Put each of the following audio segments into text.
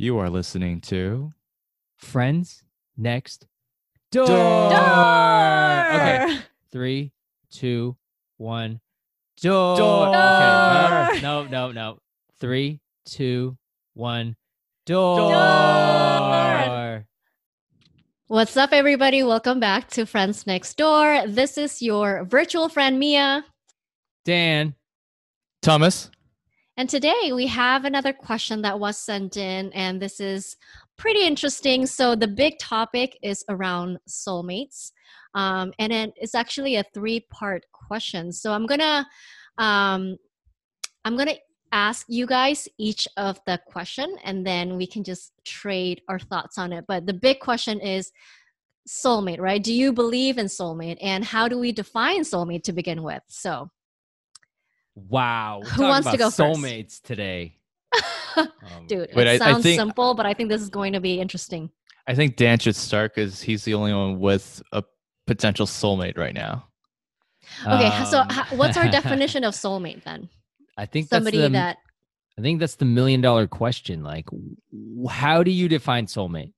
You are listening to Friends next door. Door. Okay. Three, two, one. Door. Door. Okay. No, no, no, no. Three, two, one. Door. Door. What's up, everybody? Welcome back to Friends Next Door. This is your virtual friend, Mia. Dan. Thomas. And today we have another question that was sent in, and this is pretty interesting. So, the big topic is around soulmates. Um, and it, it's actually a three part question. So, I'm gonna um, I'm gonna ask you guys each of the question and then we can just trade our thoughts on it but the big question is soulmate right do you believe in soulmate and how do we define soulmate to begin with so Wow. Who talking wants to about go first? Soulmates today. Um, dude Wait, I- I it sounds think- simple but i think this is going to be interesting I think Dan should start because he's the only one with a potential soulmate right now. okay so um, ho- what's our definition of soulmate then I think somebody that's the, that I think that's the million dollar question. Like, how do you define soulmate?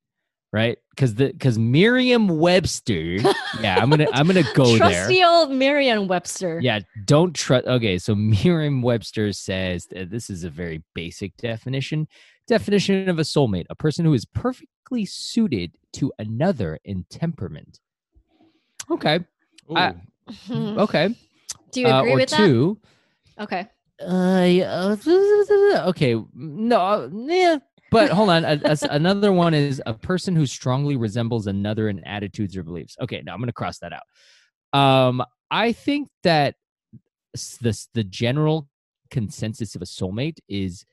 Right? Because the because Merriam Webster. yeah, I'm gonna I'm gonna go there. trusty old Merriam Webster. Yeah, don't trust. Okay, so Merriam Webster says that this is a very basic definition. Definition of a soulmate: a person who is perfectly suited to another in temperament. Okay, I- okay. Do you Uh, agree or with two, that? Okay. Uh, yeah, uh, okay, no, uh, yeah. But hold on. a- a- another one is a person who strongly resembles another in attitudes or beliefs. Okay, now I'm going to cross that out. Um, I think that this the general consensus of a soulmate is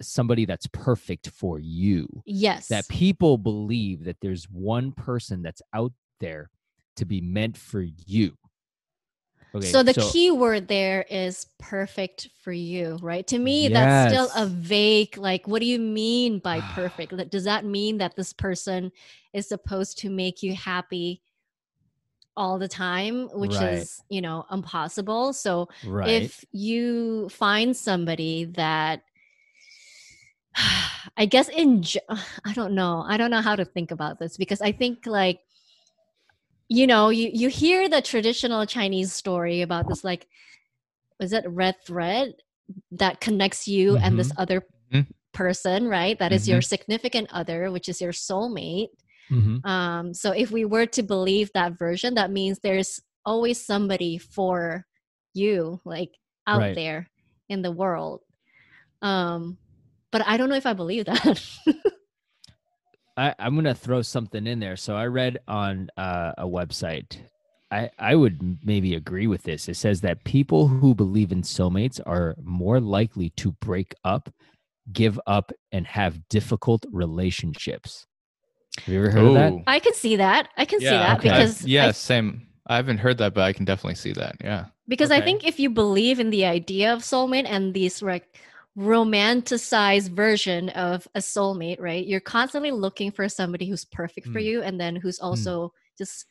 somebody that's perfect for you. Yes. That people believe that there's one person that's out there to be meant for you. Okay, so the key word there is perfect for you, right? To me, that's still a vague, like, what do you mean by perfect? Does that mean that this person is supposed to make you happy all the time, which Right. is, you know, impossible? So right. if you find somebody that I guess in I don't know. I don't know how to think about this because I think like you know, you you hear the traditional Chinese story about this like is it red thread that connects you and this other Mhm. person, right? That is your significant other, which is your soulmate. Mhm. Um, so if we were to believe that version, that means there's always somebody for you, like out Right. there in the world. Um, but I don't know if I believe that. I, I'm gonna throw something in there. So I read on uh, a website. I I would maybe agree with this. It says that people who believe in soulmates are more likely to break up, give up, and have difficult relationships. Have you ever heard of that? I can see that. I can see that okay. I- because yeah, I, same. I haven't heard that, but I can definitely see that. Yeah. because I think if you believe in the idea of soulmate and these like romanticized version of a soulmate, right? You're constantly looking for somebody who's perfect for Mm. you and then who's also just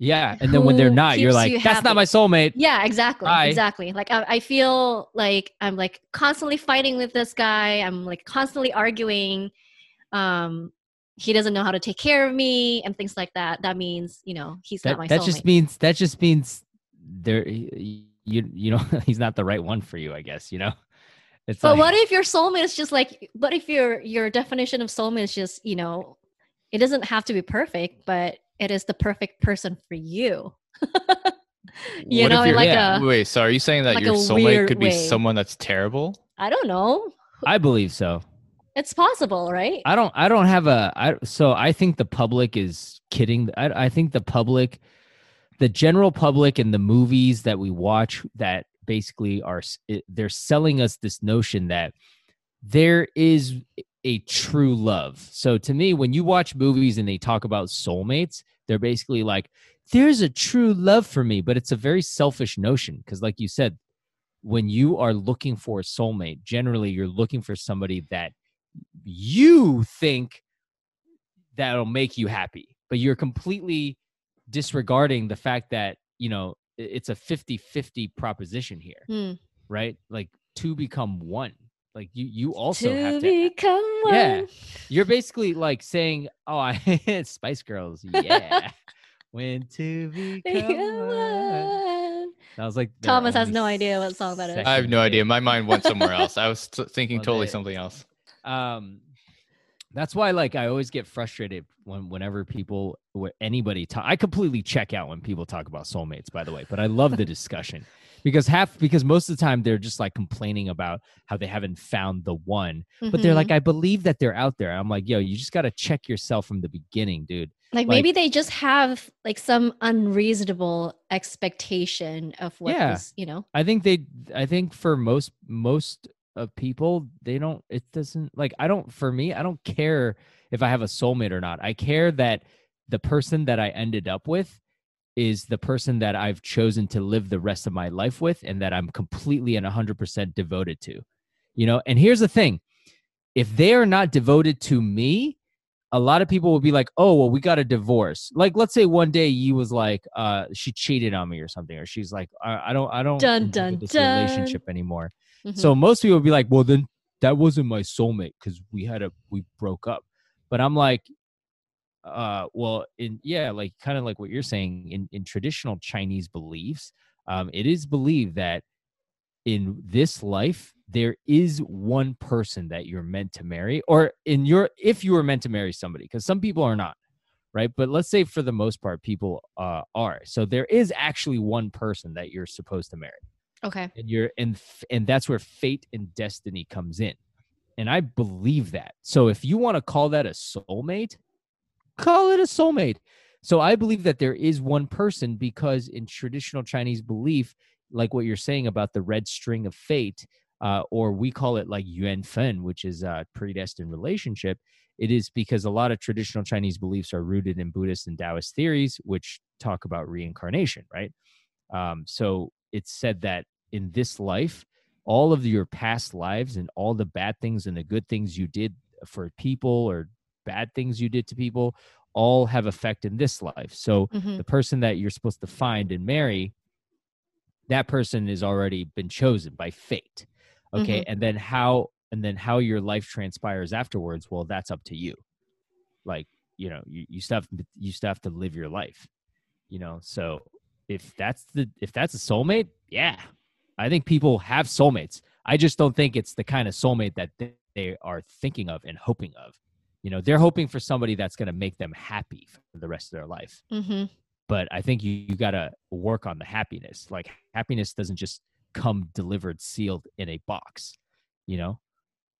Yeah, and then when they're not, you're like, you "That's not my soulmate." Yeah, exactly. Bye. Exactly. Like I, I feel like I'm like constantly fighting with this guy. I'm like constantly arguing. Um, he doesn't know how to take care of me and things like that. That means you know he's not That my that soulmate. just means that just means there you you know he's not the right one for you. I guess you know. It's but like, what if your soulmate is just like? What if your your definition of soulmate is just you know, it doesn't have to be perfect, but it is the perfect person for you. you know, like yeah. a Wait, so are you saying that like your soulmate could be way. someone that's terrible? I don't know. I believe so. It's possible, right? I don't I don't have a I so I think the public is kidding. I I think the public the general public and the movies that we watch that basically are they're selling us this notion that there is a true love. So to me when you watch movies and they talk about soulmates, they're basically like there's a true love for me, but it's a very selfish notion because like you said when you are looking for a soulmate, generally you're looking for somebody that you think that'll make you happy but you're completely disregarding the fact that you know it's a 50-50 proposition here Hmm. right like two become one like you you also to have to become one. Yeah. you're basically like saying, "Oh, I Spice Girls, yeah." when to become Become one. I was like Thomas has no idea what song that is. I have no idea. My mind went somewhere else. I was t- thinking Well, totally they- something else. um that's why like i always get frustrated when whenever people wh- anybody talk i completely check out when people talk about soulmates by the way but i love the discussion because half because most of the time they're just like complaining about how they haven't found the one but they're like mm-hmm. i believe that they're out there i'm like yo you just got to check yourself from the beginning dude like like- maybe they just have like some unreasonable expectation of what Yeah. this, you know. i think they i think for most most of people they don't it doesn't like i don't for me i don't care if i have a soulmate or not. I care that the person that i ended up with is the person that i've chosen to live the rest of my life with and that i'm completely and 100% devoted to you know? And here's the thing if they are not devoted to me a lot of people will be like oh well we got a divorce. Like let's say one day you was like uh she cheated on me or something or she's like i, I don't i don't Dun, dun, this dun. relationship anymore Mhm. so most people would be like, well, then that wasn't my soulmate because we had a we broke up. But I'm like, uh, well, in yeah, like kind of like what you're saying in in traditional Chinese beliefs, um, it is believed that in this life there is one person that you're meant to marry, or in your if you were meant to marry somebody, because some people are not. Right. But let's say for the most part, people uh, are. So there is actually one person that you're supposed to marry okay. and you're and and that's where fate and destiny comes in. And i believe that. So if you want to call that a soulmate call it a soulmate. So i believe that there is one person because in traditional chinese belief like what you're saying about the red string of fate uh, or we call it like yuan fen which is a predestined relationship it is because a lot of traditional chinese beliefs are rooted in buddhist and taoist theories which talk about reincarnation right? Um, so it's said that in this life, all of your past lives and all the bad things and the good things you did for people or bad things you did to people all have effect in this life. So Mhm. the person that you're supposed to find and marry, that person has already been chosen by fate. Okay. And then how and then how your life transpires afterwards, well, that's up to you. Like, you know, you, you still have you still have to live your life. You know, so if that's the if that's a soulmate, yeah. I think people have soulmates. I just don't think it's the kind of soulmate that they- are thinking of and hoping of. You know, they're hoping for somebody that's going to make them happy for the rest of their life. Mhm. But I think you, you got to work on the happiness. Like happiness doesn't just come delivered sealed in a box, you know?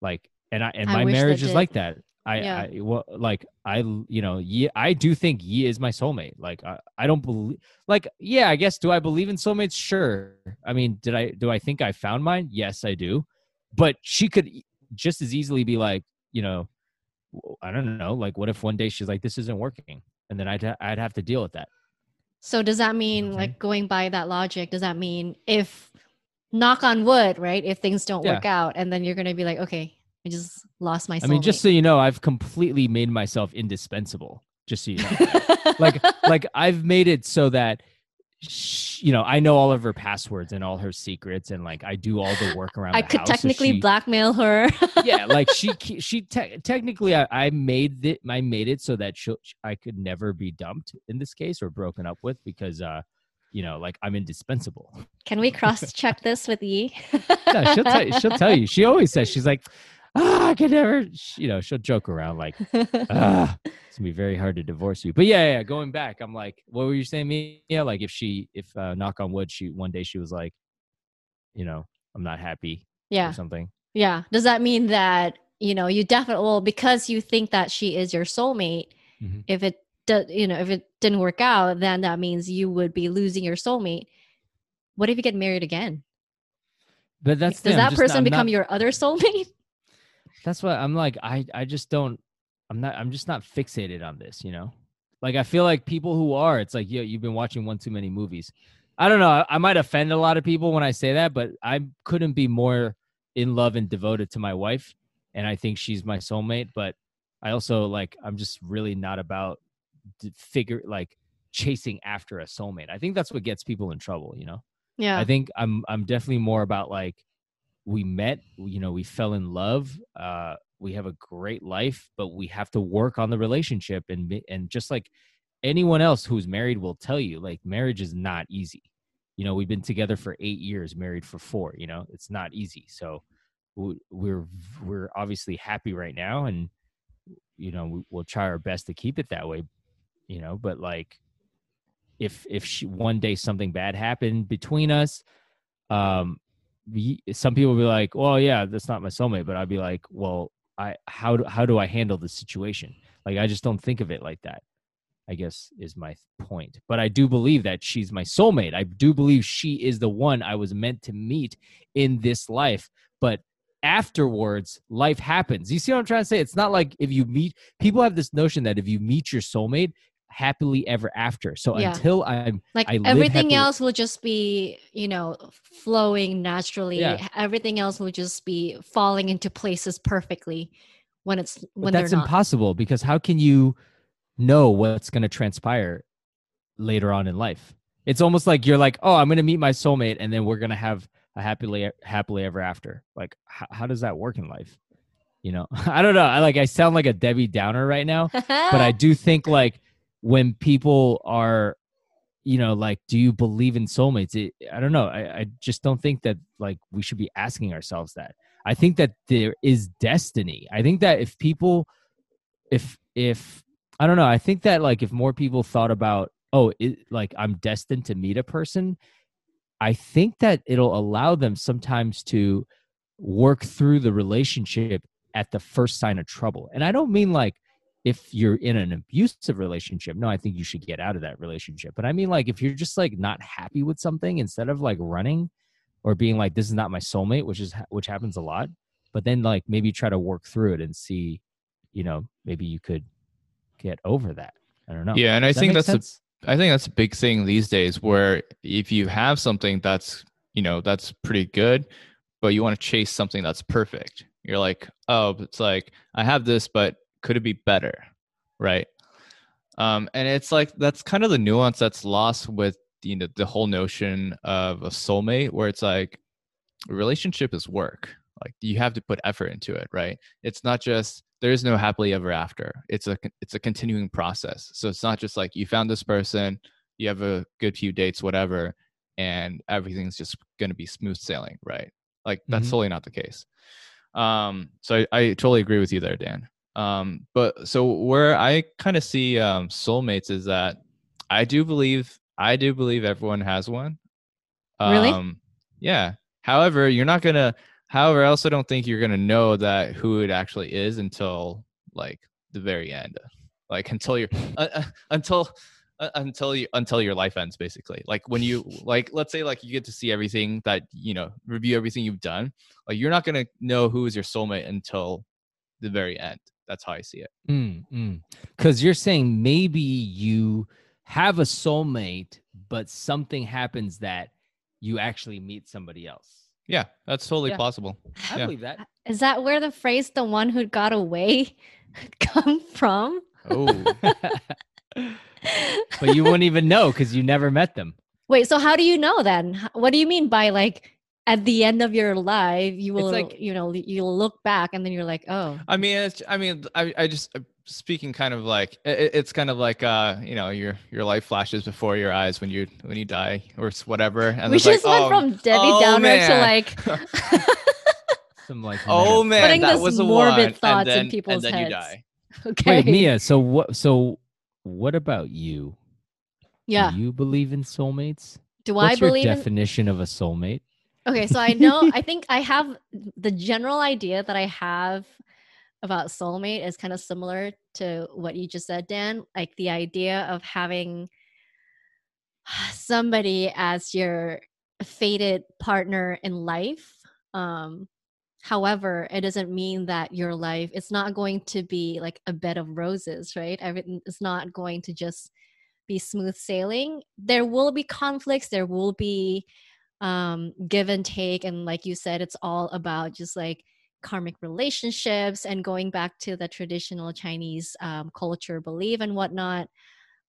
Like and I and I my marriage is did. like that. I, Yeah. I well, like I you know, Yi, I do think Yi is my soulmate. Like I, I don't believe like yeah, I guess do I believe in soulmates? Sure. I mean, did I do I think I found mine? Yes, I do. But she could just as easily be like, you know, I don't know, like what if one day she's like this isn't working and then I'd ha- I'd have to deal with that. So does that mean Okay. like going by that logic, does that mean if knock on wood, right? If things don't Yeah. work out and then you're gonna be like, okay, I just lost my I mean, just so you know, I've completely made myself indispensable. Just so you know. like like I've made it so that sh you know I know all of her passwords and all her secrets, and like I do all the work around. I the could house, so technically she- blackmail her. yeah, like she she te- technically I, I made it I made it so that she I could never be dumped in this case or broken up with because uh you know like I'm indispensable. Can we cross check this with Yi? No, she'll tell you, she'll tell you. She always says she's like ah I could never you know she'll joke around like ah, it's gonna be very hard to divorce you. But yeah, yeah, going back, I'm like, what were you saying, me? Yeah, like if she, if uh, knock on wood, she one day she was like, you know, I'm not happy yeah. or something. Yeah. Does that mean that, you know, you definitely, well, because you think that she is your soulmate, Mhm. if it, do, you know, if it didn't work out, then that means you would be losing your soulmate. What if you get married again? But that's Does I'm that person I'm become not- your other soulmate? That's what I'm like. I I just don't. I'm not. I'm just not fixated on this. You know, like I feel like people who are. It's like yo, you've been watching one too many movies. I don't know. I, I might offend a lot of people when I say that, but I couldn't be more in love and devoted to my wife, and I think she's my soulmate. But I also like. I'm just really not about figure like chasing after a soulmate. I think that's what gets people in trouble. You know. Yeah. I think I'm I'm definitely more about like we met you know we fell in love uh we have a great life but we have to work on the relationship and and just like anyone else who's married will tell you like marriage is not easy. You know we've been together for 8 years married for 4 you know it's not easy. So we're we're obviously happy right now and you know we- we'll try our best to keep it that way you know but like if if she, one day something bad happened between us um some people be like well yeah that's not my soulmate but i'd be like well i how do, how do i handle the situation? Like i just don't think of it like that i guess is my point. But i do believe that she's my soulmate. I do believe she is the one i was meant to meet in this life but afterwards life happens. You see what i'm trying to say? It's not like if you meet people have this notion that if you meet your soulmate happily ever after so Yeah. until i'm like I everything happily- else will just be you know flowing naturally Yeah. everything else will just be falling into places perfectly when it's when that's not impossible because how can you know what's going to transpire later on in life? It's almost like you're like, oh, I'm going to meet my soulmate, and then we're going to have a happily happily ever after. Like, how, how does that work in life? You know, I don't know. I like I sound like a Debbie Downer right now, but I do think like when people are, you know, like, do you believe in soulmates? It, I don't know. I, I just don't think that like we should be asking ourselves that. I think that there is destiny. I think that if people, if if I don't know, I think that like if more people thought about, oh, it, like I'm destined to meet a person, I think that it'll allow them sometimes to work through the relationship at the first sign of trouble. And I don't mean like if you're in an abusive relationship. No, I think you should get out of that relationship. But I mean like if you're just like not happy with something instead of like running or being like this is not my soulmate, which is which happens a lot, but then like maybe try to work through it and see, you know, maybe you could get over that. I don't know. Yeah, and I Does that think that's a? I think that's a big thing these days where if you have something that's, you know, that's pretty good, but you want to chase something that's perfect. You're like, oh, it's like I have this, but could it be better? Right. Um, and it's like that's kind of the nuance that's lost with you know the whole notion of a soulmate where it's like a relationship is work. Like you have to put effort into it, right? It's not just there is no happily ever after. It's a it's a continuing process. So it's not just like you found this person, you have a good few dates, whatever, and everything's just going to be smooth sailing, right? Like that's Mhm. totally not the case. Um, so I, I totally agree with you there, Dan. Um, but so where I kind of see um, soulmates is that I do believe I do believe everyone has one. Really? Um, yeah. However, you're not gonna. However, I also don't think you're gonna know that who it actually is until like the very end, like until you're uh, uh, until uh, until you until your life ends, basically. Like when you like, let's say like you get to see everything that you know, review everything you've done. Like you're not gonna know who is your soulmate until the very end. That's how I see it. Mm, mm. Because you're saying maybe you have a soulmate, but something happens that you actually meet somebody else. Yeah, that's totally Yeah. possible. I Yeah. believe that. Uh, is that where the phrase the one who got away come from Oh, but you wouldn't even know because you never met them. wait so how do you know then what do you mean by like at the end of your life you will like- you know you'll look back and then you're like oh I mean, it's, I mean, I, I just uh, speaking kind of like it, it's kind of like uh, you know, your your life flashes before your eyes when you when you die or s- whatever. And we it's like, just went oh, from debbie oh, downer to like Some like oh man, Putting that this was morbid one. thoughts in and then, people's and then heads. you die. okay Wait, Mia. So what? So what about you? yeah Do you believe in soulmates? do What's i your believe in definition of a soulmate? Okay, so I know I think I have the general idea that I have about soulmate is kind of similar to what you just said, Dan. Like the idea of having somebody as your fated partner in life. Um, however, it doesn't mean that your life it's not going to be like a bed of roses, right? Everything is not going to just be smooth sailing. There will be conflicts. There will be um give and take and like you said it's all about just like karmic relationships and going back to the traditional chinese um, culture belief and whatnot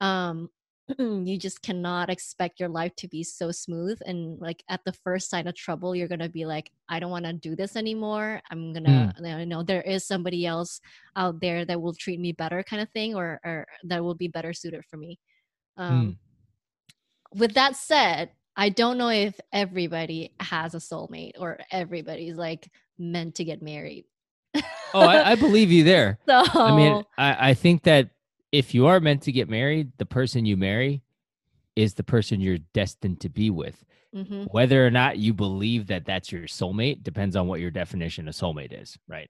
um you just cannot expect your life to be so smooth and like at the first sign of trouble you're gonna be like i don't want to do this anymore. I'm gonna you know there is somebody else out there that will treat me better kind of thing or, or that will be better suited for me. Um, with that said i don't know if everybody has a soulmate or everybody's like meant to get married oh, I, I believe you there. so I mean, I, I think that if you are meant to get married, the person you marry is the person you're destined to be with. mhm. Whether or not you believe that that's your soulmate depends on what your definition of soulmate is, right?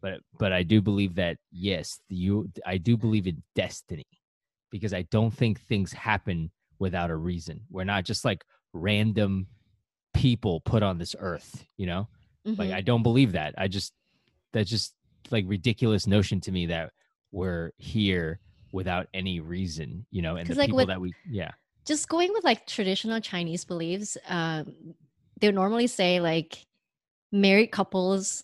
But but I do believe that yes, you I do believe in destiny because I don't think things happen without a reason. We're not just like random people put on this earth, you know? Like Mhm. I don't believe that. I just that's just like ridiculous notion to me that we're here without any reason, you know, and the like, people with- that we yeah. just going with like traditional Chinese beliefs, um, they would normally say like married couples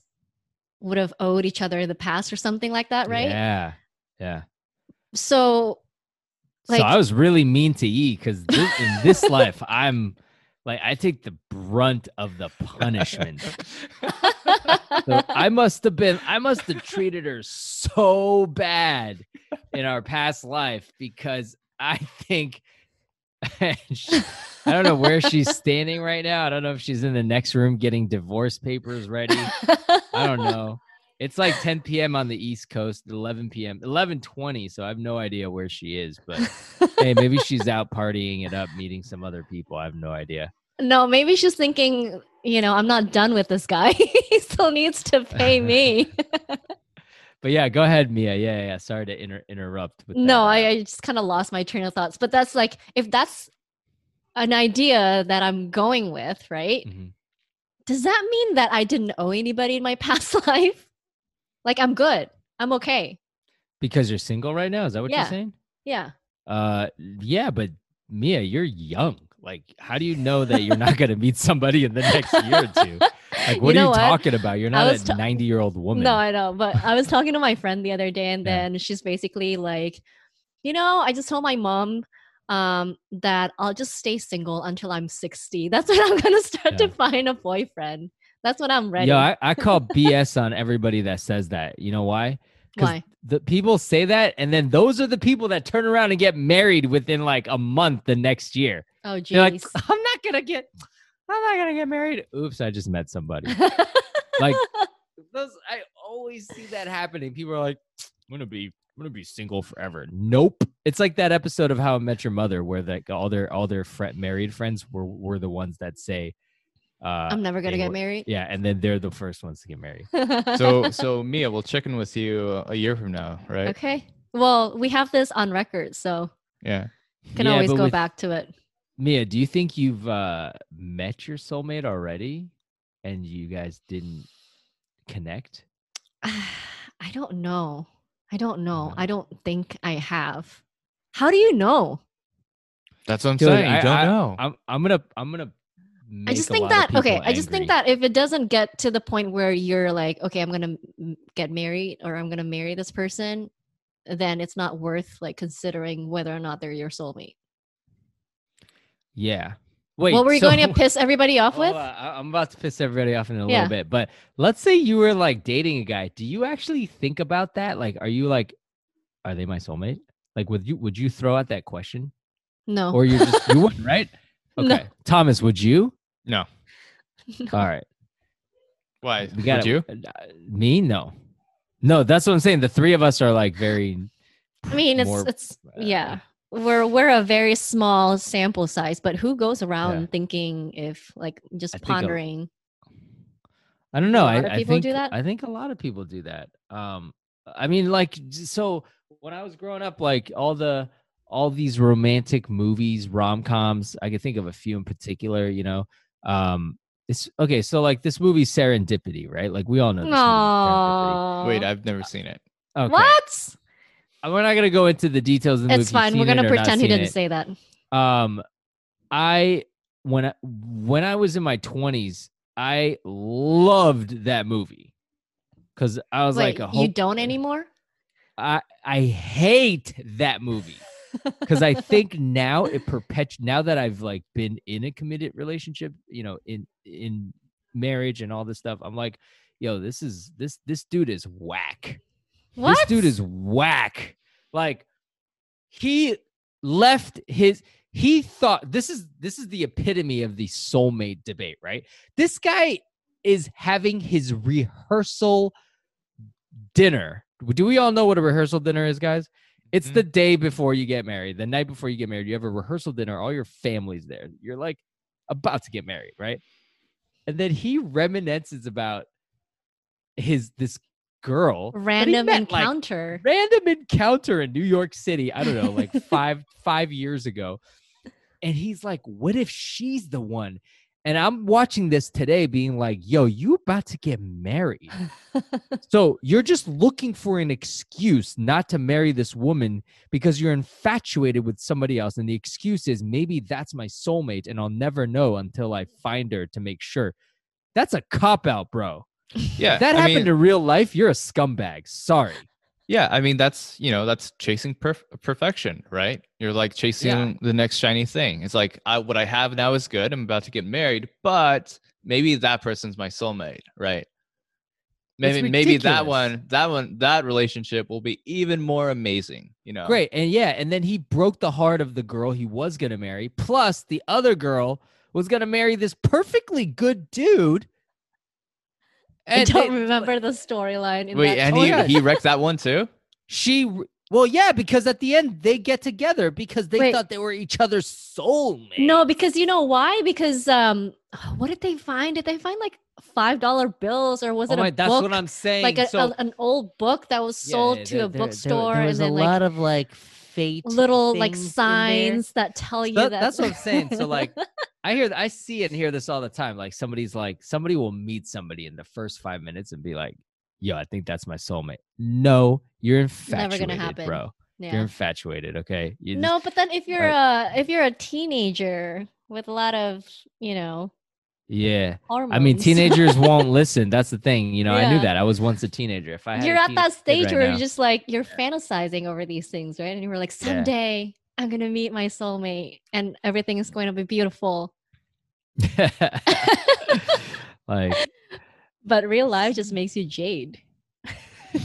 would have owed each other in the past or something like that, right? Yeah. Yeah. So, like, so I was really mean to E because in this life, I'm like I take the brunt of the punishment. So I must have been I must have treated her so bad in our past life because I think she- I don't know where she's standing right now. I don't know if she's in the next room getting divorce papers ready. I don't know. It's like 10 p.m. on the East Coast, 11 p.m., 11:20. So I have no idea where she is, but hey, maybe she's out partying it up, meeting some other people. I have no idea. no, maybe she's thinking, you know, I'm not done with this guy. he still needs to pay me. But yeah, go ahead, Mia. Yeah, yeah. Sorry to inter- interrupt. With no, I, I just kind of lost my train of thoughts. But that's like, if that's an idea that I'm going with, right? mhm. does that mean that I didn't owe anybody in my past life? Like I'm good. I'm okay. because you're single right now. Is that what Yeah. you're saying? Yeah. Uh, yeah, but Mia, you're young. Like, how do you know that you're not going to meet somebody in the next year or two? Like, what You are you what? talking about? You're not a ta- 90 year old woman. No, I know. But I was talking to my friend the other day and Yeah. then she's basically like, you know, I just told my mom um that I'll just stay single until I'm 60. That's when I'm gonna start Yeah. to find a boyfriend. That's when I'm ready. Yo, I, I call BS on everybody that says that. You know why? Why? The people say that, and then those are the people that turn around and get married within like a month the next year. Oh They're like. I'm not gonna get, I'm not gonna get married. Oops, I just met somebody. like those, I always see that happening. People are like, I'm gonna be, I'm gonna be single forever. Nope. It's like that episode of How I Met Your Mother, where like all their all their fri married friends were were the ones that say, uh, I'm never gonna get married. Yeah, and then they're the first ones to get married. so so Mia, we'll check in with you a year from now, right? okay. Well, we have this on record, so Yeah. can Yeah, always go with- back to it. Mia, do you think you've uh, met your soulmate already, and you guys didn't connect? I don't know. I don't know. No. I don't think I have. How do you know? That's what I'm Dude, saying. You I- don't I- know. I'm I'm gonna I'm gonna. I just think that okay. people I just think that if it doesn't get to the point where you're like, okay, I'm gonna get married or I'm gonna marry this person, then it's not worth like considering whether or not they're your soulmate. Yeah. Wait. what were you so- going to piss everybody off with? I- I'm about to piss everybody off in a Yeah. little bit, but let's say you were like dating a guy. Do you actually think about that? Like, are you like, are they my soulmate? Like, would you would you throw out that question, no. or you just you wouldn't, right? Okay, No. Thomas, would you? no. No. All right, Why? we got Would you? Me, no, no. That's what I'm saying. The three of us are like very. I mean, it's more, it's uh, yeah. We're we're a very small sample size, but who goes around Yeah. thinking if like just I pondering? I don't know. lot I, of I people think do that? I think a lot of people do that. Um, I mean, like, so when I was growing up, like all the all these romantic movies, rom coms, I could think of a few in particular. You know, um, it's okay. So like this movie Serendipity, right? Like we all know. This movie, Wait, I've never seen it. Okay. what? Uh, We're not gonna go into the details of the movie. It's fine. We're gonna pretend he didn't it. say that. Um, I when I when I was in my twenties, I loved that movie because I was Wait, like a you don't anymore? I I hate that movie. Because I think now it perpetu now that I've like been in a committed relationship, you know, in in marriage and all this stuff, I'm like, yo, this is this this dude is whack. what? This dude is whack. Like he left his he thought this is this is the epitome of the soulmate debate, right? This guy is having his rehearsal dinner. Do we all know what a rehearsal dinner is, guys? It's Mhm. the day before you get married, the night before you get married. You have a rehearsal dinner, all your family's there. You're like about to get married, right? And then he reminisces about his this girl Random met, like, encounter. random encounter in New York City. I don't know, like five five years ago. And he's like, "What if she's the one?" And I'm watching this today, being like, "Yo, you about to get married? So you're just looking for an excuse not to marry this woman because you're infatuated with somebody else, and the excuse is maybe that's my soulmate, and I'll never know until I find her to make sure." That's a cop out, bro. Yeah, If that I happened mean, in real life, you're a scumbag. Sorry. Yeah. I mean, that's you know, that's chasing perf- perfection, right? You're like chasing the next shiny thing. It's like I, what I have now is good. I'm about to get married, but maybe that person's my soulmate, right? Maybe maybe that one, that one, that relationship will be even more amazing. You know, Great. And yeah, and then he broke the heart of the girl he was going to marry. Plus, the other girl was going to marry this perfectly good dude. I don't they- remember the storyline. Wait, that and he he wrecked that one too. She, well, yeah, because at the end they get together because they Wait. thought they were each other's soulmate. No, because you know why? Because um, what did they find? Did they find like five dollar bills or was oh it my, a that's book? what I'm saying. like a, so, a- an old book that was yeah, sold there- to a there- there- bookstore there and was then a like lot of like fate little like things in there. signs that tell you That- that that's what I'm saying. So, like, I hear, I see and hear this all the time. Like somebody's like, somebody will meet somebody in the first five minutes and be like, "Yo, I think that's my soulmate." No, you're Never infatuated, gonna happen. bro. You're infatuated. Okay. You just- No, but then if you're a if you're a teenager with a lot of you know yeah. hormones, I mean, teenagers won't listen. That's the thing. You know, I knew that. I was once a teenager. If I had, you're at that stage right where now- you're just like you're fantasizing over these things, right? And you were like, Yeah. someday I'm gonna meet my soulmate, and everything is going to be beautiful. like But real life just makes you jade.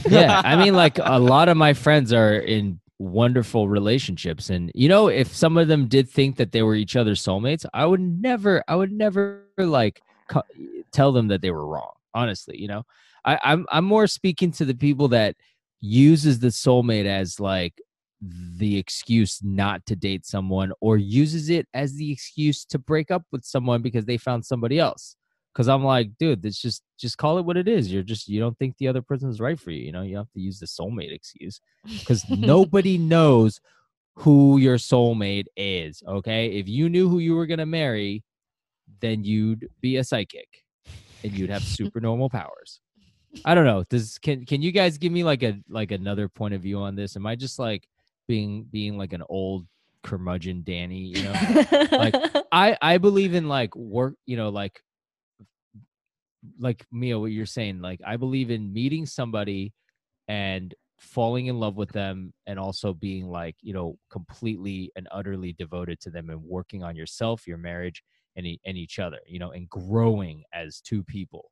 yeah i mean like a lot of my friends are in wonderful relationships. And you know if some of them did think that they were each other's soulmates i would never i would never like co- tell them that they were wrong honestly you know? I, i'm i'm more speaking to the people that uses the soulmate as like the excuse not to date someone or uses it as the excuse to break up with someone because they found somebody else because i'm like dude it's just just call it what it is. You're just you don't think the other person is right for you you know? You have to use the soulmate excuse. Because nobody knows who your soulmate is okay? If you knew who you were going to marry then you'd be a psychic and you'd have super normal powers. I don't know. Does can can you guys give me like a like another point of view on this? Am i just like being being like an old curmudgeon danny you know? Like, I I believe in like work, you know, like like Mia, what you're saying. Like I believe in meeting somebody and falling in love with them and also being like, you know, completely and utterly devoted to them and working on yourself, your marriage, and e- and each other, you know, and growing as two people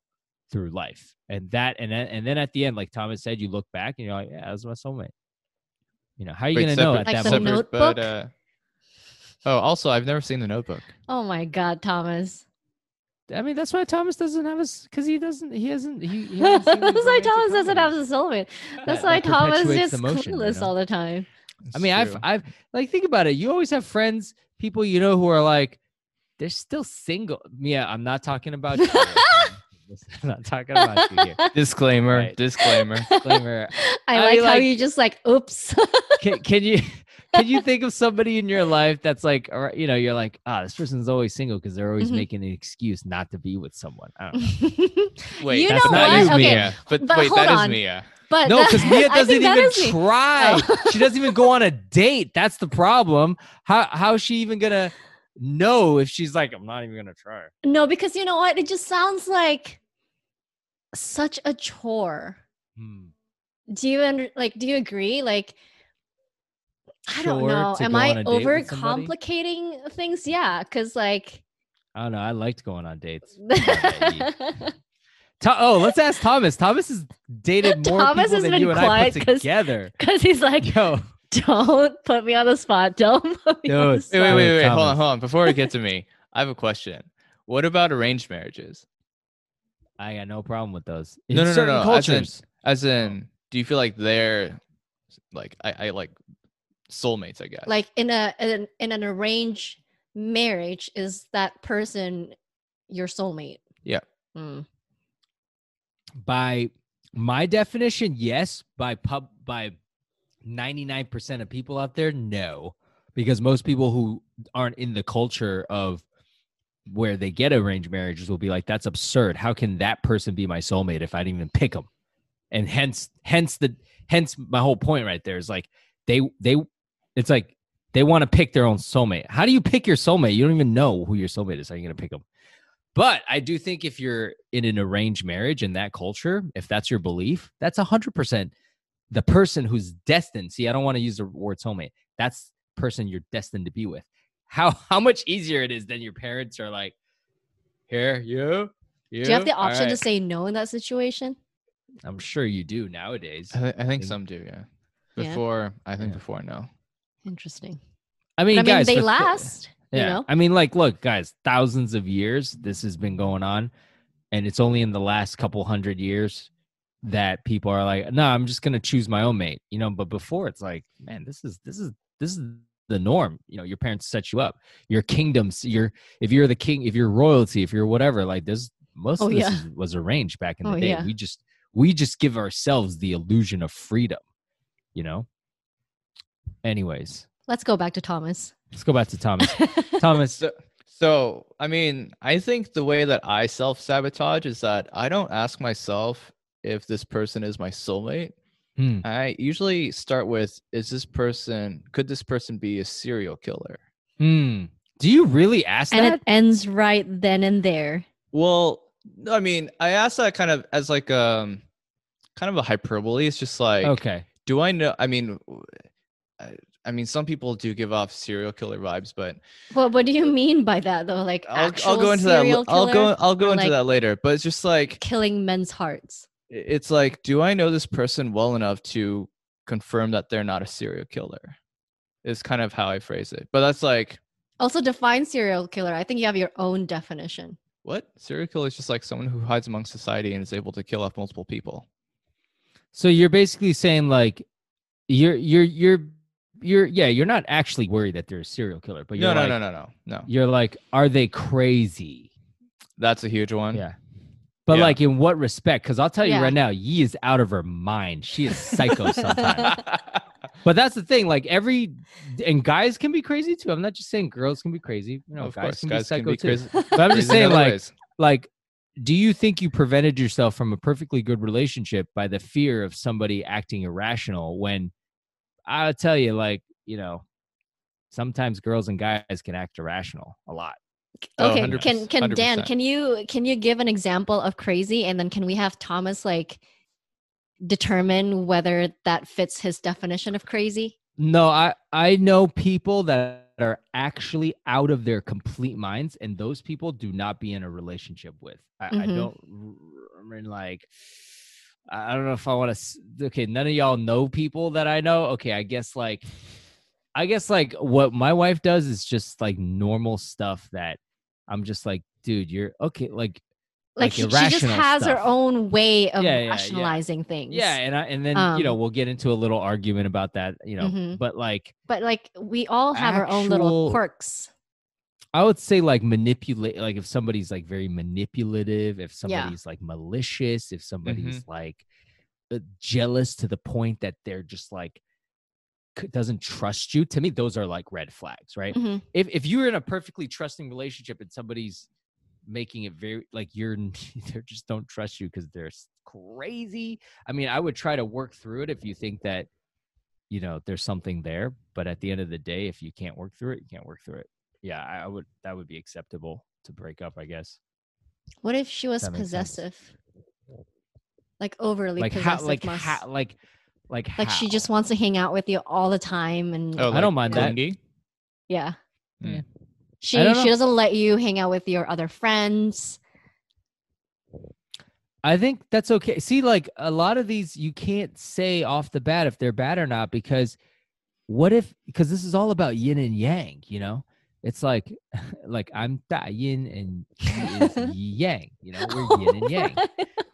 through life. And that and then and then at the end, like Thomas said, you look back and you're like, yeah, that was my soulmate. You know, how are you gonna know separate- at Like that the moment? Notebook? but uh, oh, also I've never seen the Notebook. oh my god, Thomas. I mean, that's why Thomas doesn't have us because he doesn't. He hasn't. He, he That's hasn't seen these why romantic Thomas doesn't have comedies. a soulmate. That's That- why that Thomas is just the motion, you clueless know? all the time. I It's mean, I've. I've like think about it. You always have friends, people you know who are like, they're still single. Yeah, I'm not talking about you. I'm not talking about you here. disclaimer. Right. Disclaimer. Disclaimer. I I like how like- you just like, oops. Can, can you can you think of somebody in your life that's like, all right, you know, you're like, ah, this person's always single because they're always Mhm. making an excuse not to be with someone. I don't know. Wait, you that's know not what? you, okay, Mia. But, but wait, hold that is on. Mia. but No, because Mia doesn't even try. Oh. she doesn't even go on a date. That's the problem. How how is she even gonna know if she's like, I'm not even gonna try? No, because you know what? It just sounds like such a chore. Hmm. Do you under, like? Do you agree? Like, I don't know. Am I on a date with somebody? overcomplicating things? Yeah, because like. I don't know. I liked going on dates. To- oh, let's ask Thomas. Thomas has dated more Thomas people has than been you and I quiet put 'cause- together. Because he's like, Yo, don't put me on the spot. Don't put me on the spot. Wait, wait, wait, wait. Hold on, hold on. Before we get to me, I have a question. What about arranged marriages? I got no problem with those. No, no, In no, certain no, as in- cultures. As in, do you feel like they're like I, I like soulmates? I guess. Like in a in, in an arranged marriage, is that person your soulmate? Yeah. Mm. by my definition, yes. By pub, by ninety nine percent of people out there, no, because most people who aren't in the culture of where they get arranged marriages will be like, "That's absurd. How can that person be my soulmate if I didn't even pick them?" And hence, hence the hence my whole point right there is like they they, it's like they want to pick their own soulmate. How do you pick your soulmate? You don't even know who your soulmate is. How are you gonna pick them? But I do think if you're in an arranged marriage in that culture, if that's your belief, that's a hundred percent the person who's destined. See, I don't want to use the word soulmate. That's person you're destined to be with. How how much easier it is than your parents are like, here, you, you. Do you have the all option to say no in that situation? I'm sure you do nowadays. I, th- I think some do. Yeah. Yeah. Before, I think Yeah. before no. Interesting. I mean, But I mean, guys, they for- last. Yeah. You know. I mean, like, look, guys, thousands of years this has been going on. And it's only in the last couple hundred years that people are like, no, I'm just gonna choose my own mate. You know, but before it's like, man, this is this is this is the norm. You know, your parents set you up. Your kingdoms, your if you're the king, if you're royalty, if you're whatever, like this most Oh, of this yeah. is, was arranged back in the Oh, day. yeah. We just we just give ourselves the illusion of freedom, you know? Anyways, Let's go back to Thomas. let's go back to Thomas. Thomas, So, so I mean, I think the way that I self sabotage is that I don't ask myself if this person is my soulmate. Hmm. I usually start with, is this person, could this person be a serial killer? Hmm. Do you really ask and that? it ends right then and there. Well, I mean, I ask that kind of as like um kind of a hyperbole. It's just like, okay. do I know? I mean, I mean, some people do give off serial killer vibes, but Well, what do you mean by that though? Like I'll, I'll go into that. serial l- I'll go. I'll go into like, that later. But it's just like killing men's hearts. I- it's like, do I know this person well enough to confirm that they're not a serial killer? Is kind of how I phrase it. But that's like, Also define serial killer. I think you have your own definition. what serial killer is just like someone who hides among society and is able to kill off multiple people. So you're basically saying like you're you're you're you're yeah, you're not actually worried that they're a serial killer, but No, you're no, like, no, no, no, no. You're like, are they crazy? That's a huge one. Yeah. But Yeah. like in what respect? Because I'll tell you Yeah. right now, Yi is out of her mind. She is psycho sometimes. But that's the thing. Like every and guys can be crazy too. I'm not just saying girls can be crazy. You know, of guys course, can guys be psycho can be too. crazy. But I'm just saying, like, ways. like do you think you prevented yourself from a perfectly good relationship by the fear of somebody acting irrational when i'll tell you like you know sometimes girls and guys can act irrational a lot Okay, 100, can can Dan, 100%. can you can you give an example of crazy and then can we have Thomas like determine whether that fits his definition of crazy? no i i know people that are actually out of their complete minds and those people do not be in a relationship with i, I Mhm. don't I mean like i I don't know if i want to okay none of y'all know people that i know okay i guess like I guess like what my wife does is just like normal stuff that I'm just like, dude, you're okay. Like, Like, Like she, she just irrational has her own way of Yeah, yeah, yeah. rationalizing things. yeah, and I, and then you know Um, we'll get into a little argument about that, you know. Mhm. But like, But like we all have our own little quirks. I would say like manipulate, like if somebody's like very manipulative, if Yeah. somebody's like malicious, if Mm-hmm. somebody's like uh, jealous to the point that they're just like c- doesn't trust you. To me, those are like red flags, right? Mhm. if if you're in a perfectly trusting relationship and somebody's making it very like you're they just don't trust you because they're crazy i mean i would try to work through it if you think that you know there's something there but at the end of the day if you can't work through it you can't work through it yeah i would that would be acceptable to break up i guess What if she was makes sense. possessive? Like overly like possessive how like must- how like Like, Like she just wants to hang out with you all the time, and Oh, I don't mind that. clingy? yeah, Mm. she she doesn't let you hang out with your other friends. I think that's okay. See, like a lot of these, you can't say off the bat if they're bad or not because what if? Because this is all about yin and yang. You know, it's like like I'm da yin and he is yang. You know, we're yin and yang,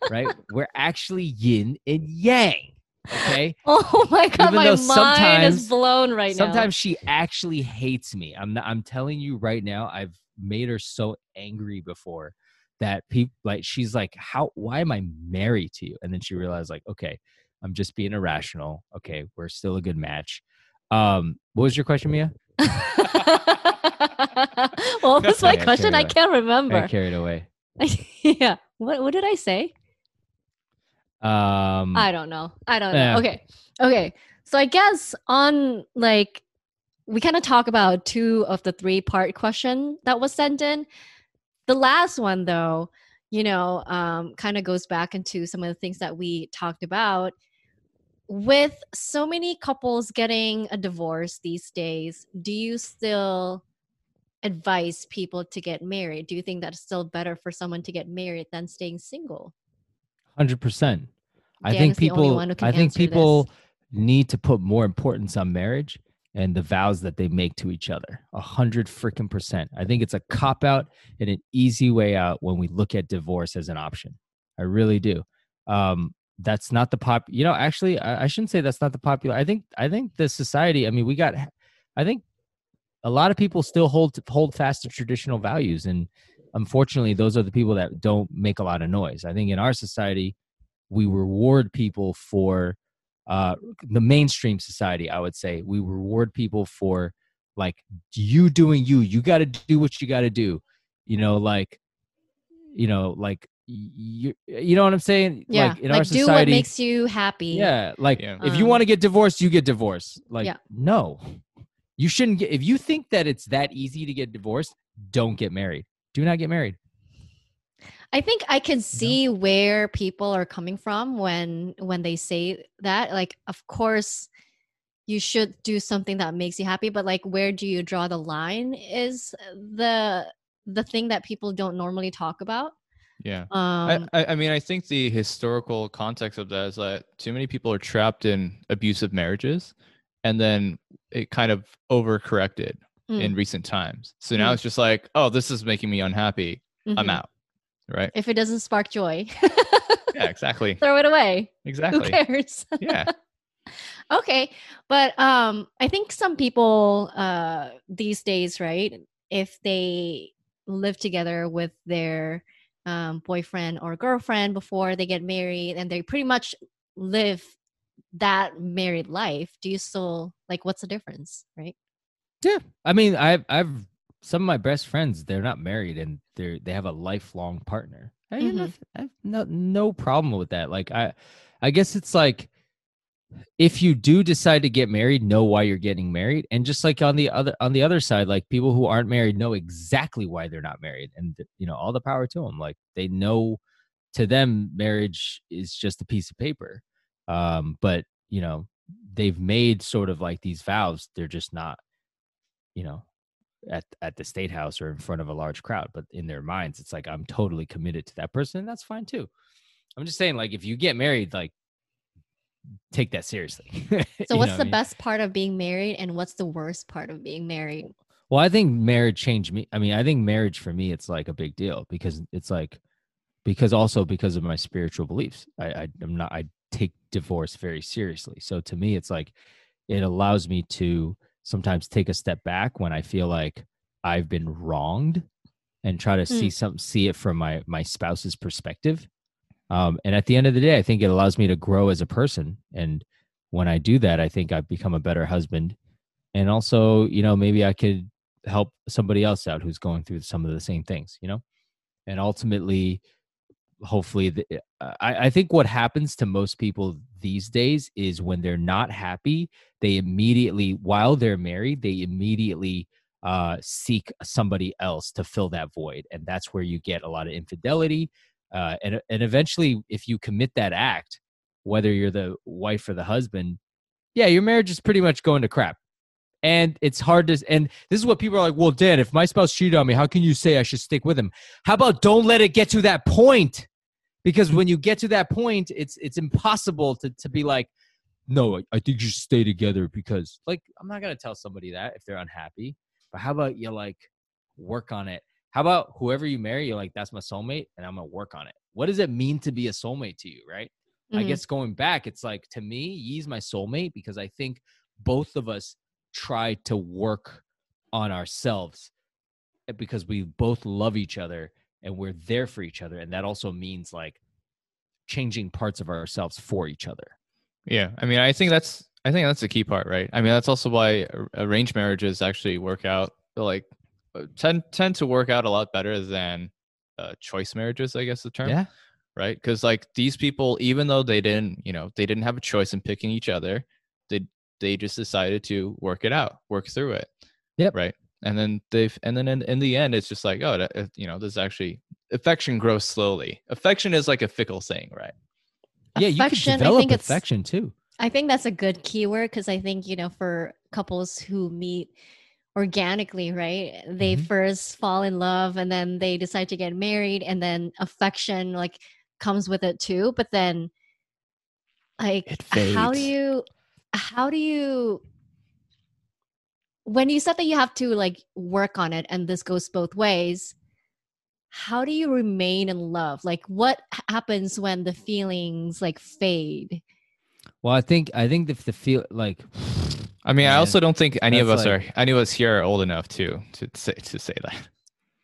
right? We're actually yin and yang. Okay. oh my god, Even my mind is blown right now. Sometimes she actually hates me. I'm not, I'm telling you right now, I've made her so angry before that people like she's like, How why am I married to you? And then she realized, like, okay, I'm just being irrational. Okay, we're still a good match. Um, what was your question, Mia? what was my Yeah, question? I can't remember. I remember. carried away. yeah. What what did I say? Um I don't know. I don't know. Okay. Okay. So I guess on like we kind of talk about two of the three part question that was sent in. The last one though, you know, um, kind of goes back into some of the things that we talked about. With so many couples getting a divorce these days, do you still advise people to get married? Do you think that's still better for someone to get married than staying single? Hundred percent. I think is the only people one who can I think answer this. people need to put more importance on marriage and the vows that they make to each other. A hundred freaking percent. I think it's a cop out and an easy way out when we look at divorce as an option. I really do. Um, that's not the pop. You know, actually, I, I shouldn't say that's not the popular. I think I think the society. I mean, we got. I think a lot of people still hold hold fast to traditional values, and unfortunately, those are the people that don't make a lot of noise. I think in our society, we reward people for uh, the mainstream society. I would say we reward people for like you doing you. You got to do what you got to do. You know, like you know, like you you know what I'm saying? Yeah, like in like our do what society, makes you happy. yeah, like Yeah. if you Um, want to get divorced, you get divorced. Like Yeah. no, you shouldn't get. If you think that it's that easy to get divorced, don't get married. Do not get married. I think I can see where people are coming from when when they say that. Like, of course, you should do something that makes you happy, but like, where do you draw the line? Is the the thing that people don't normally talk about. Yeah. Um, I, I I mean, I think the historical context of that is that too many people are trapped in abusive marriages, and then it kind of overcorrected Mm. in recent times. So now Mm. it's just like, oh, this is making me unhappy. I'm mhm. out. Right? If it doesn't spark joy, Yeah, exactly. throw it away. Exactly. Who cares? Yeah. okay but um i think some people uh these days right if they live together with their um boyfriend or girlfriend before they get married and they pretty much live that married life do you still like what's the difference right Yeah, I mean, I've I've some of my best friends. They're not married and they're they have a lifelong partner. I, Mhm. have, I have no no problem with that. Like I, I guess it's like if you do decide to get married, know why you're getting married, and just like on the other on the other side, like people who aren't married know exactly why they're not married, and you know all the power to them. Like they know to them marriage is just a piece of paper, um, but you know they've made sort of like these vows. They're just not you know at at the state house or in front of a large crowd but in their minds it's like i'm totally committed to that person and that's fine too. I'm just saying like if you get married like take that seriously so what's what I the mean? best part of being married and what's the worst part of being married? Well i think marriage changed me i mean i think marriage for me it's like a big deal because it's like because also because of my spiritual beliefs. I, I i'm not i take divorce very seriously. So to me it's like it allows me to sometimes take a step back when i feel like i've been wronged and try to see some see it from my my spouse's perspective. Um, and at the end of the day i think it allows me to grow as a person. And when i do that i think i've become a better husband. And also you know maybe i could help somebody else out who's going through some of the same things you know? And ultimately hopefully the, I, I think what happens to most people these days is when they're not happy they immediately while they're married they immediately uh, seek somebody else to fill that void and that's where you get a lot of infidelity uh, and, and eventually if you commit that act whether you're the wife or the husband, yeah, your marriage is pretty much going to crap. And it's hard to, and this is what people are like, well, Dan, if my spouse cheated on me, how can you say I should stick with him? How about don't let it get to that point? Because when you get to that point, it's it's impossible to, to be like, no, I, I think you should stay together because, like, I'm not gonna tell somebody that if they're unhappy. But how about you like work on it? How about whoever you marry, you're like, that's my soulmate, and I'm gonna work on it. What does it mean to be a soulmate to you, right? I Mhm. guess going back, it's like to me, Yi's my soulmate because I think both of us try to work on ourselves eh, because we both love each other and we're there for each other. And that also means like changing parts of ourselves for each other. Yeah, I mean, I think that's I think that's the key part, right? I mean, that's also why arranged marriages actually work out like uh, tend tend to work out a lot better than uh, choice marriages, I guess the term. Yeah. right because like these people even though they didn't you know they didn't have a choice in picking each other they they just decided to work it out work through it Yep. right and then they've and then in, in the end it's just like oh you know this actually affection grows slowly affection is like a fickle thing right Yeah, you Affection, can I develop affection too. I think that's a good keyword because I think, you know, for couples who meet organically, right? They Mhm. first fall in love and then they decide to get married and then affection like comes with it too. But then like how do you how do you when you said that you have to like work on it and this goes both ways, how do you remain in love? Like what happens when the feelings like fade? Well, I think I think if the feel like i mean i also don't think any of us like- are any of us here are old enough to to say to say that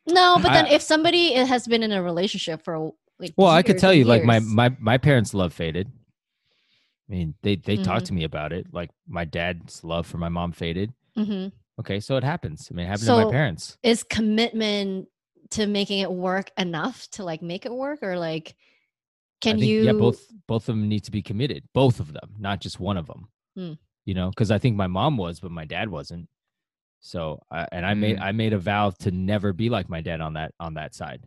No, but then I- if somebody i- has been in a relationship for like Well, I could tell and you, like my my my parents' love faded. I mean, they they Mm-hmm. talked to me about it. Like my dad's love for my mom faded. Mhm. Okay, so it happens. I mean, it happened to my parents. is commitment to making it work enough to like make it work, or like can think, you? Yeah, both both of them need to be committed. Both of them, not just one of them. Hmm. You know, because I think my mom was, but my dad wasn't. So, I, and I made Mm. I made a vow to never be like my dad on that on that side.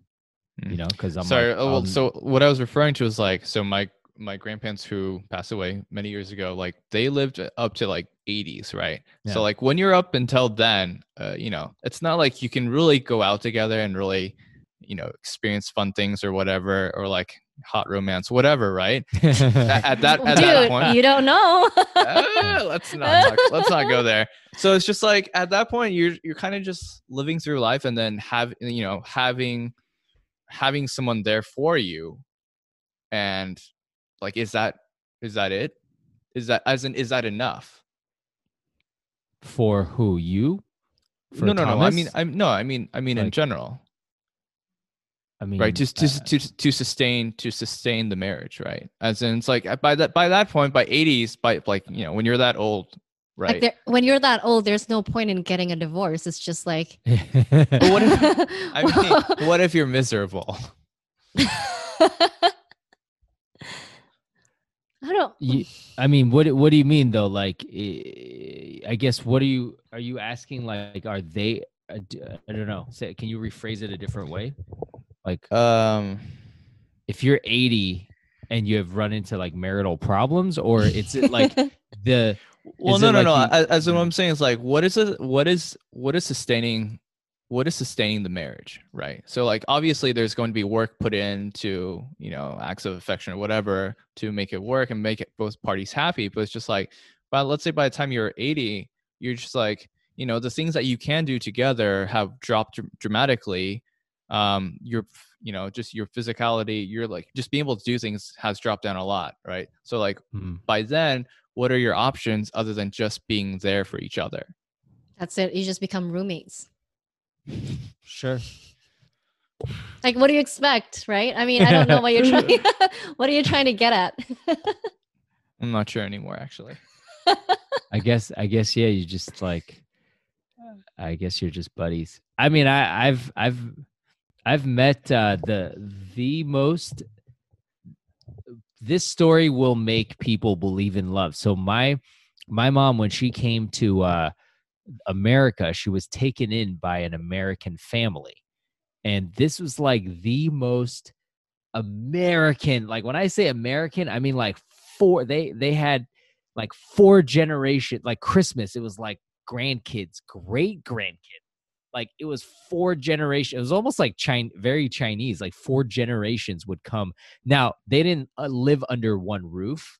You Mm. know, because I'm Sorry. like, oh, well, um, so what I was referring to was like, so my my grandparents who passed away many years ago, like they lived up to like 80s, right? Yeah. So like when you're up until then, uh, you know, it's not like you can really go out together and really, you know, experience fun things or whatever, or like hot romance, whatever, right? At, at that at Dude, that point, you don't know. Ah, let's not talk, let's not go there. So it's just like at that point you're you're kind of just living through life and then have you know having having someone there for you and like is that is that it? Is that as in is that enough? for who you? For no, no, no. I mean I'm no, I mean I mean in general. I mean, right just uh, to, to to sustain to sustain the marriage right as in it's like by that by that point by 80s by like you know when you're that old Like right there, when you're that old, there's no point in getting a divorce. It's just like. What if- i mean what if you're miserable I don't. You, I mean, what do- what do you mean though? Like, eh, I guess what are you are you asking? Like, are they? uh, d- I don't know. Say, can you rephrase it a different way? Like, um if you're 80 and you have run into like marital problems, or it's it like the well no no like no you- as, as what i'm saying is like what is it what is what is sustaining what is sustaining the marriage right so like obviously there's going to be work put into you know acts of affection or whatever to make it work and make it both parties happy but it's just like but let's say by the time you're 80 you're just like you know the things that you can do together have dropped dr- dramatically um your you know just your physicality you're like just being able to do things has dropped down a lot right so like Hmm. by then what are your options other than just being there for each other That's it. You just become roommates. Sure. Like, what do you expect, right? I mean, I don't know what you're trying. what are you trying to get at? i'm not sure anymore actually I guess I guess yeah, you just like I guess you're just buddies. I mean, I I've I've I've met uh the the most this story will make people believe in love. So my my mom when she came to uh America, she was taken in by an American family. And this was like the most American, like when I say American, I mean like four. They they had like four generation like Christmas. It was like grandkids, great grandkids. Like it was four generations. It was almost like China, very Chinese. Like four generations would come. Now they didn't uh, live under one roof,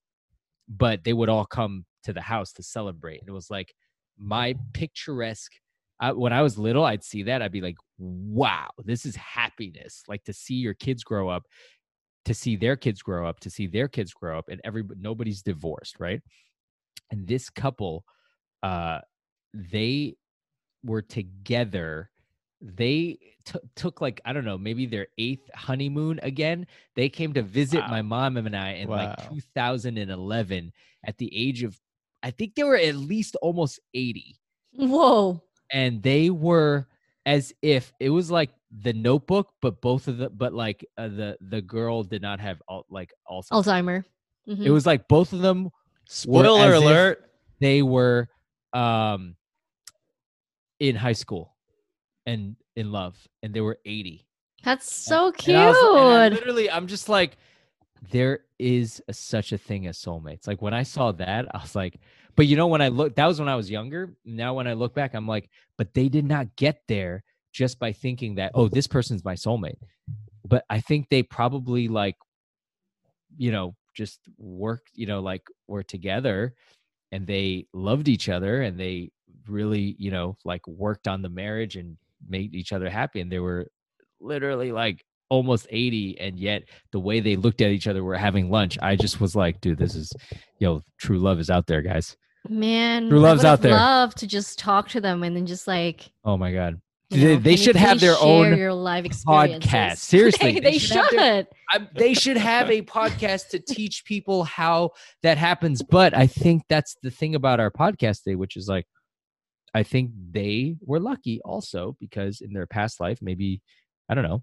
but they would all come to the house to celebrate. And it was like my picturesque. I, when I was little, I'd see that. I'd be like, "Wow, this is happiness!" Like to see your kids grow up, to see their kids grow up, to see their kids grow up, and every nobody's divorced, right? And this couple, uh, they were together they t- took like i don't know maybe their eighth honeymoon again they came to visit Wow. my mom and i in like 2011 at the age of i think they were at least almost 80 Whoa. and they were as if it was like the notebook but both of the but like uh, the the girl did not have all like also Alzheimer. Mhm. it was like both of them Spoiler as if- alert. they were um in high school and in love and they were 80 That's so And cute. I was- and I literally i'm just like there is a, such a thing as soulmates. Like when i saw that i was like but you know when i look that was when i was younger. Now when i look back i'm like but they did not get there just by thinking that oh this person's my soulmate. But i think they probably like you know just worked you know like were together and they loved each other and they really you know like worked on the marriage and made each other happy and they were literally like almost 80 and yet the way they looked at each other were having lunch i just was like dude this is yo true love is out there guys Man, True I love's out there. love to just talk to them and then just like oh my god They- know, they should have their own your experiences? podcast. Seriously, they, they they should should. their- I, they should have a podcast to teach people how that happens. But I think that's the thing about our podcast day which is like, I think they were lucky also because in their past life, maybe, I don't know,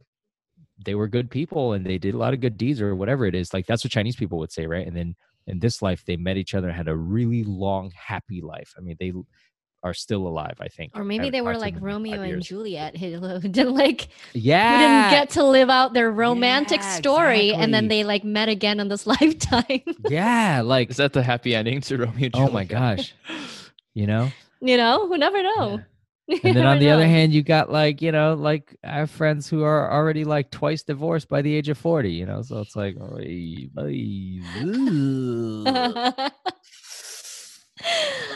they were good people and they did a lot of good deeds or whatever it is. Like that's what Chinese people would say, right? And then in this life, they met each other and had a really long, happy life. I mean, they are still alive, I think. Or maybe they were like Romeo and years. Juliet who who didn't like Yeah. who didn't get to live out their romantic Yeah, story and then they like met again in this lifetime. yeah. Like, Is that the happy ending to Romeo? and oh my gosh. You know? you know, who never know. You and then on never the other hand you got like you know like i have friends who are already like twice divorced by the age of 40 you know so it's like oy, oy,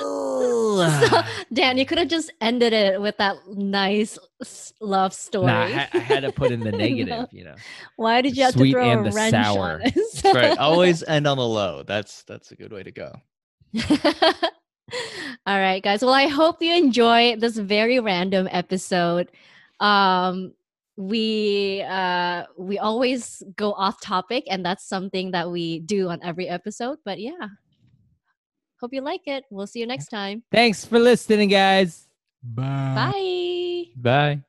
so, Dan, you could have just ended it with that nice love story. Nah, I, I had to put in the No. negative you know Why did the you have to sweet throw and a the wrench sour. on us? That's right. Always end on the low. That's that's a good way to go. All right, guys. Well, I hope you enjoy this very random episode. Um, we uh, we always go off topic, and that's something that we do on every episode. But yeah, hope you like it. We'll see you next time. thanks for listening guys bye Bye. Bye.